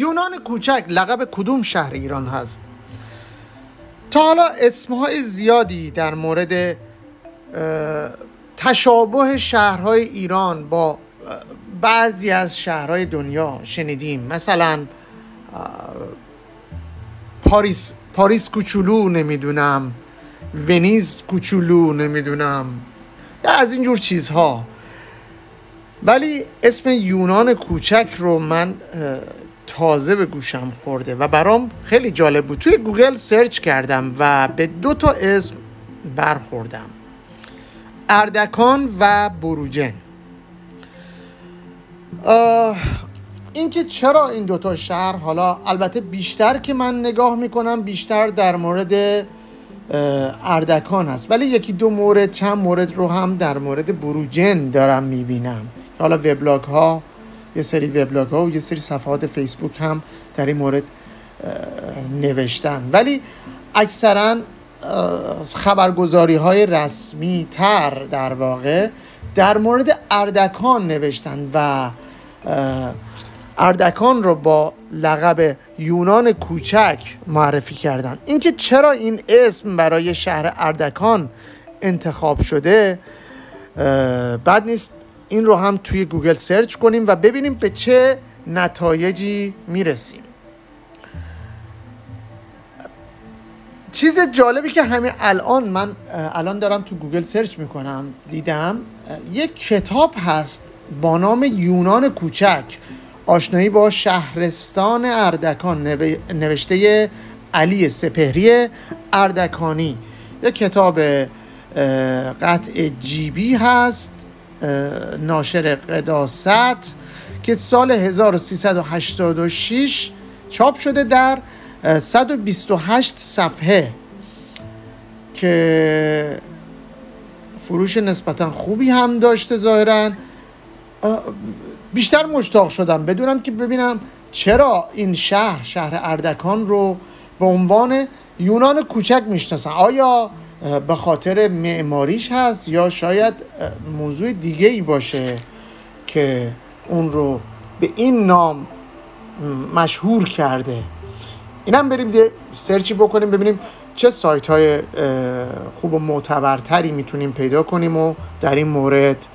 یونان کوچک لقب کدوم شهر ایران هست؟ تا حالا اسمهای زیادی در مورد تشابه شهرهای ایران با بعضی از شهرهای دنیا شنیدیم. مثلا پاریس پاریس کوچولو نمی‌دونم ونیز کوچولو نمی‌دونم از اینجور چیزها. ولی اسم یونان کوچک رو من تازه به گوشم خورده و برام خیلی جالب بود. توی گوگل سرچ کردم و به دو تا اسم برخوردم. اردکان و بروجن. اینکه چرا این دوتا شهر؟ حالا البته بیشتر که من نگاه می‌کنم بیشتر در مورد اردکان هست. ولی یکی دو مورد چند مورد رو هم در مورد بروجن دارم می‌بینم. حالا وبلاگ ها یه سری وبلاگ ها و یه سری صفحات فیسبوک هم در این مورد نوشتن. ولی اکثرا خبرگزاری های رسمی تر در واقع در مورد اردکان نوشتن و اردکان رو با لقب یونان کوچک معرفی کردن. اینکه چرا این اسم برای شهر اردکان انتخاب شده بد نیست. این رو هم توی گوگل search کنیم و ببینیم به چه نتایجی می‌رسیم. چیز جالبی که همین الان من الان دارم تو گوگل search می‌کنم دیدم یک کتاب هست با نام یونان کوچک آشنایی با شهرستان اردکان نوشته علی سپهری اردکانی. یک کتاب قطع جیبی هست. ناشر قداست که سال 1386 چاپ شده در 128 صفحه که فروش نسبتا خوبی هم داشته ظاهرا. بیشتر مشتاق شدم بدونم که ببینم چرا این شهر شهر اردکان رو به عنوان یونان کوچک می‌شناسن. آیا به خاطر معماریش هست یا شاید موضوع دیگه ای باشه که اون رو به این نام مشهور کرده. اینم بریم یه سرچی بکنیم ببینیم چه سایت های خوب و معتبرتری می‌تونیم پیدا کنیم و در این مورد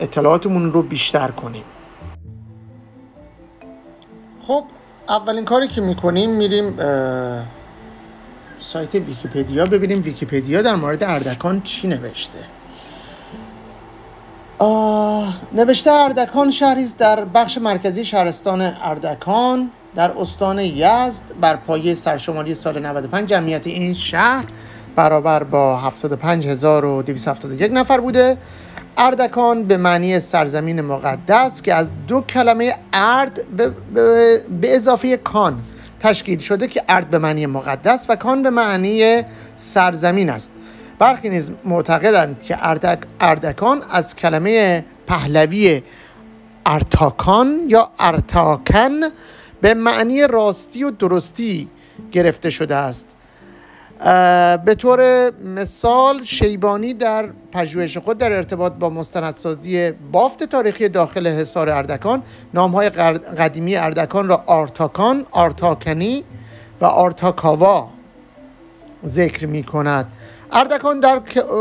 اطلاعاتمون رو بیشتر کنیم. خب اولین کاری که می‌کنیم میریم سایت ویکیپدیا. ببینیم ویکیپدیا در مورد اردکان چی نوشته. نوشته اردکان شهری در بخش مرکزی شهرستان اردکان در استان یزد بر پایه سرشماری سال 95 جمعیت این شهر برابر با 75271 نفر بوده. اردکان به معنی سرزمین مقدس که از دو کلمه ارد به, به اضافه کان تشکیل شده که ارد به معنی مقدس و کان به معنی سرزمین است. برخی نیز معتقدند که اردک اردکان از کلمه پهلوی ارتاکان یا ارتاکن به معنی راستی و درستی گرفته شده است. به طور مثال شیبانی در پژوهش خود در ارتباط با مستندسازی بافت تاریخی داخل حصار اردکان نامهای قدیمی اردکان را آرتاکان، آرتاکنی و آرتاکاوا ذکر می کند اردکان در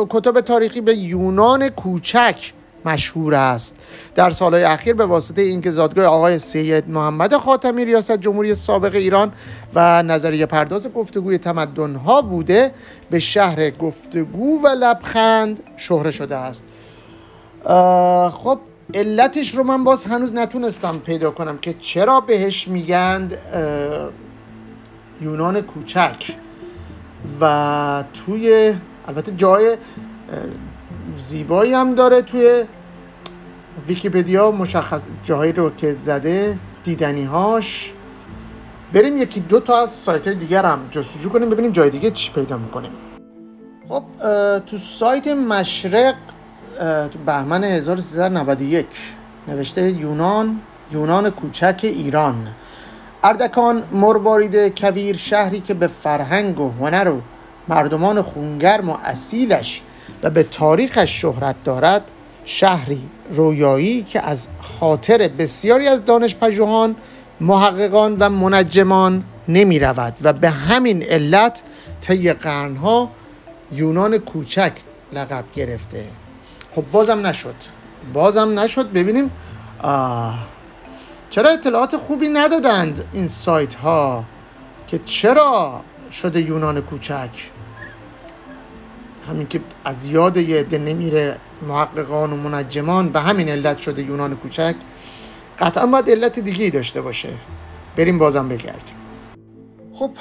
کتب تاریخی به یونان کوچک مشهور است. در سالهای اخیر به واسطه اینکه زادگاه آقای سید محمد خاتمی ریاست جمهوری سابق ایران و نظریه پرداز گفتگوی تمدن ها بوده به شهر گفتگو و لبخند شهره شده است. خب علتش رو من باز هنوز نتونستم پیدا کنم که چرا بهش میگند یونان کوچک. و توی البته جای زیبایی هم داره توی ویکیپدیا مشخص جاهایی رو که زده دیدنی هاش بریم یکی دو تا از سایت های دیگر هم جستجو کنیم ببینیم جای دیگه چی پیدا می‌کنیم. خب تو سایت مشرق بهمن 1391 نوشته یونان یونان کوچک ایران. اردکان مروارید کویر شهری که به فرهنگ و هنر و مردمان خونگرم و اصیلش و به تاریخش شهرت دارد شهری رویایی که از خاطر بسیاری از دانش پژوهان محققان و منجمان نمی رود و به همین علت طی قرنها یونان کوچک لقب گرفته. خب بازم نشد. بازم نشد. ببینیم آه. چرا اطلاعات خوبی ندادند این سایت ها که چرا شده یونان کوچک؟ همین که از یاد یه عده نمیره محققان و منجمان به همین علت شده یونان کوچک. قطعا باید علت دیگه ای داشته باشه. بریم بازم بگردیم. خب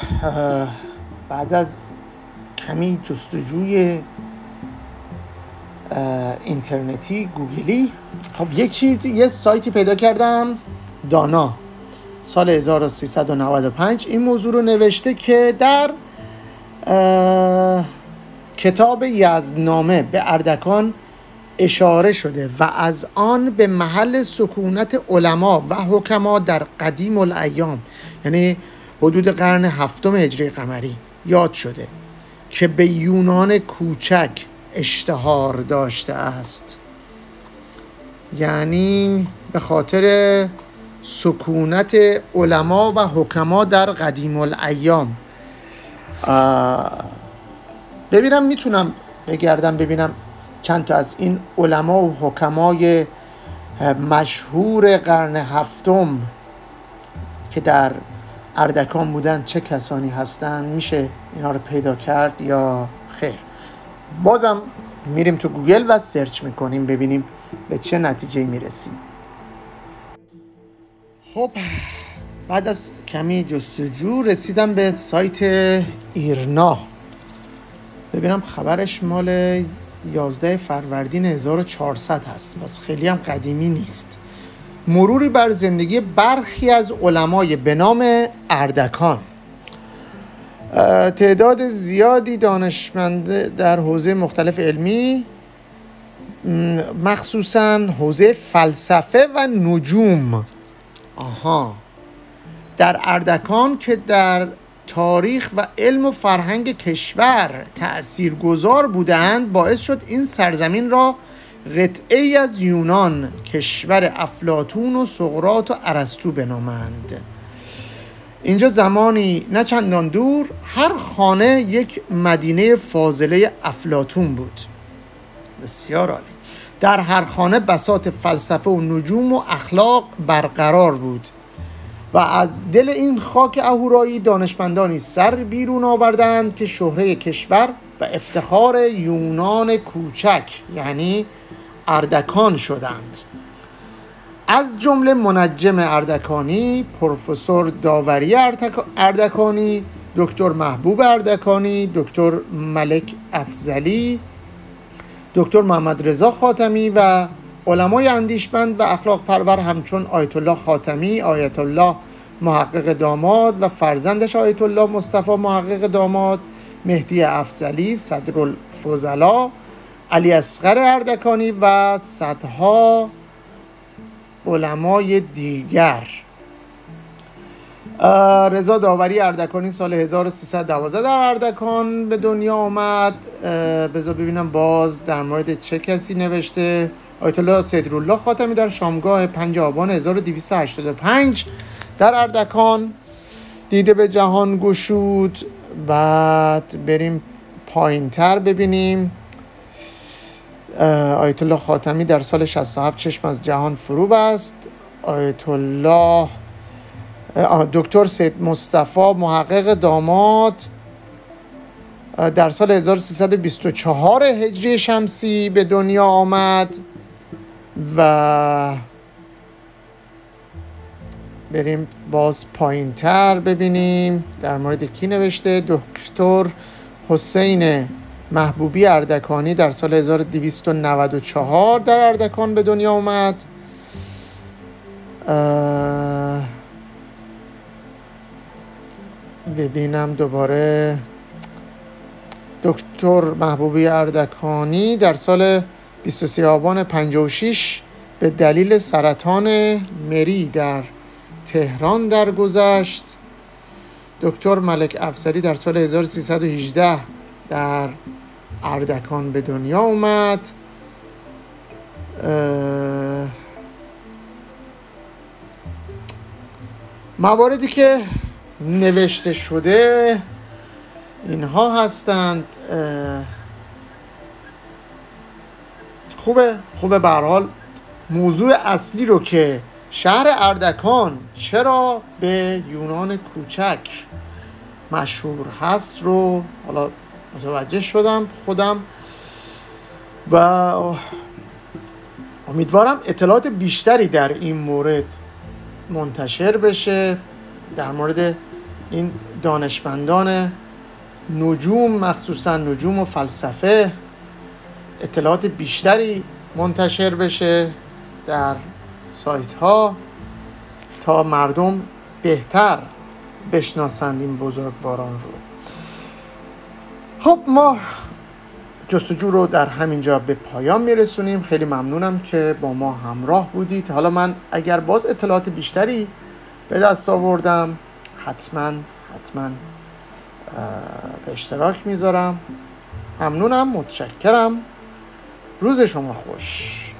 بعد از کمی جستجوی اینترنتی گوگلی خب یک چیز یه سایتی پیدا کردم دانا. سال 1395 این موضوع رو نوشته که در کتاب یزدنامه به اردکان اشاره شده و از آن به محل سکونت علما و حکما در قدیم الایام یعنی حدود قرن هفتم هجری قمری یاد شده که به یونان کوچک اشتهار داشته است. یعنی به خاطر سکونت علما و حکما در قدیم الایام. ببینم می‌تونم بگردم ببینم چند تا از این علما و حکمای مشهور قرن هفتم که در اردکان بودن چه کسانی هستند میشه اینا رو پیدا کرد یا خیر؟ بازم میریم تو گوگل و سرچ می‌کنیم ببینیم به چه نتیجه می‌رسیم. خب بعد از کمی جستجو رسیدم به سایت ایرنا. ببینم خبرش مال 11 فروردین 1400 هست. پس خیلی هم قدیمی نیست. مروری بر زندگی برخی از علمای به نام اردکان. تعداد زیادی دانشمند در حوزه مختلف علمی مخصوصا حوزه فلسفه و نجوم. آها. در اردکان که در تاریخ و علم و فرهنگ کشور تأثیر گذار بودند باعث شد این سرزمین را قطعه ای از یونان کشور افلاتون و سقرات و ارسطو بنامند. اینجا زمانی نه چندان دور هر خانه یک مدینه فاضله افلاتون بود. بسیار عالی. در هر خانه بسات فلسفه و نجوم و اخلاق برقرار بود. و از دل این خاک اهورایی دانشمندانی سر بیرون آوردند که شهره کشور و افتخار یونان کوچک یعنی اردکان شدند. از جمله منجم اردکانی پروفسور داوری اردکانی دکتر محبوب اردکانی دکتر ملک افزلی دکتر محمد رضا خاتمی و علمای اندیشمند و اخلاق پرور همچون آیت الله خاتمی آیت الله محقق داماد و فرزندش آیت الله مصطفی محقق داماد مهدی افزلی صدر الفضلا علی اصغر اردکانی و صدها علمای دیگر. رضا داوری اردکانی سال 1312 در اردکان به دنیا آمد. بذار ببینم باز در مورد چه کسی نوشته. آیت الله صدرالله خاتمی در شامگاه 5 آبان 1285 در اردکان دیده به جهان گشود. بعد بریم پایین تر ببینیم آیت الله خاتمی در سال 67 چشم از جهان فرو بست آیت الله دکتر سید مصطفی محقق داماد در سال 1324 هجری شمسی به دنیا آمد. و بریم باز پایین تر ببینیم در مورد کی نوشته؟ دکتر حسین محبوبی اردکانی در سال 1294 در اردکان به دنیا آمد ببینم دوباره. دکتر محبوبی اردکانی در سال 23 آبان 56 به دلیل سرطان مری در تهران درگذشت. دکتر ملک افسری در سال 1318 در اردکان به دنیا اومد. مواردی که نوشته شده اینها هستند. خوبه خوبه به حال. موضوع اصلی رو که شهر اردکان چرا به یونان کوچک مشهور هست رو حالا متوجه شدم خودم و امیدوارم اطلاعات بیشتری در این مورد منتشر بشه در مورد این دانشمندان نجوم مخصوصا نجوم و فلسفه. اطلاعات بیشتری منتشر بشه در سایت ها تا مردم بهتر بشناسند این بزرگواران رو. خب ما جستجو رو در همینجا به پایان میرسونیم. خیلی ممنونم که با ما همراه بودید. حالا من اگر باز اطلاعات بیشتری به دست آوردم حتما حتما به اشتراک می‌ذارم. ممنونم متشکرم. روز شما خوش.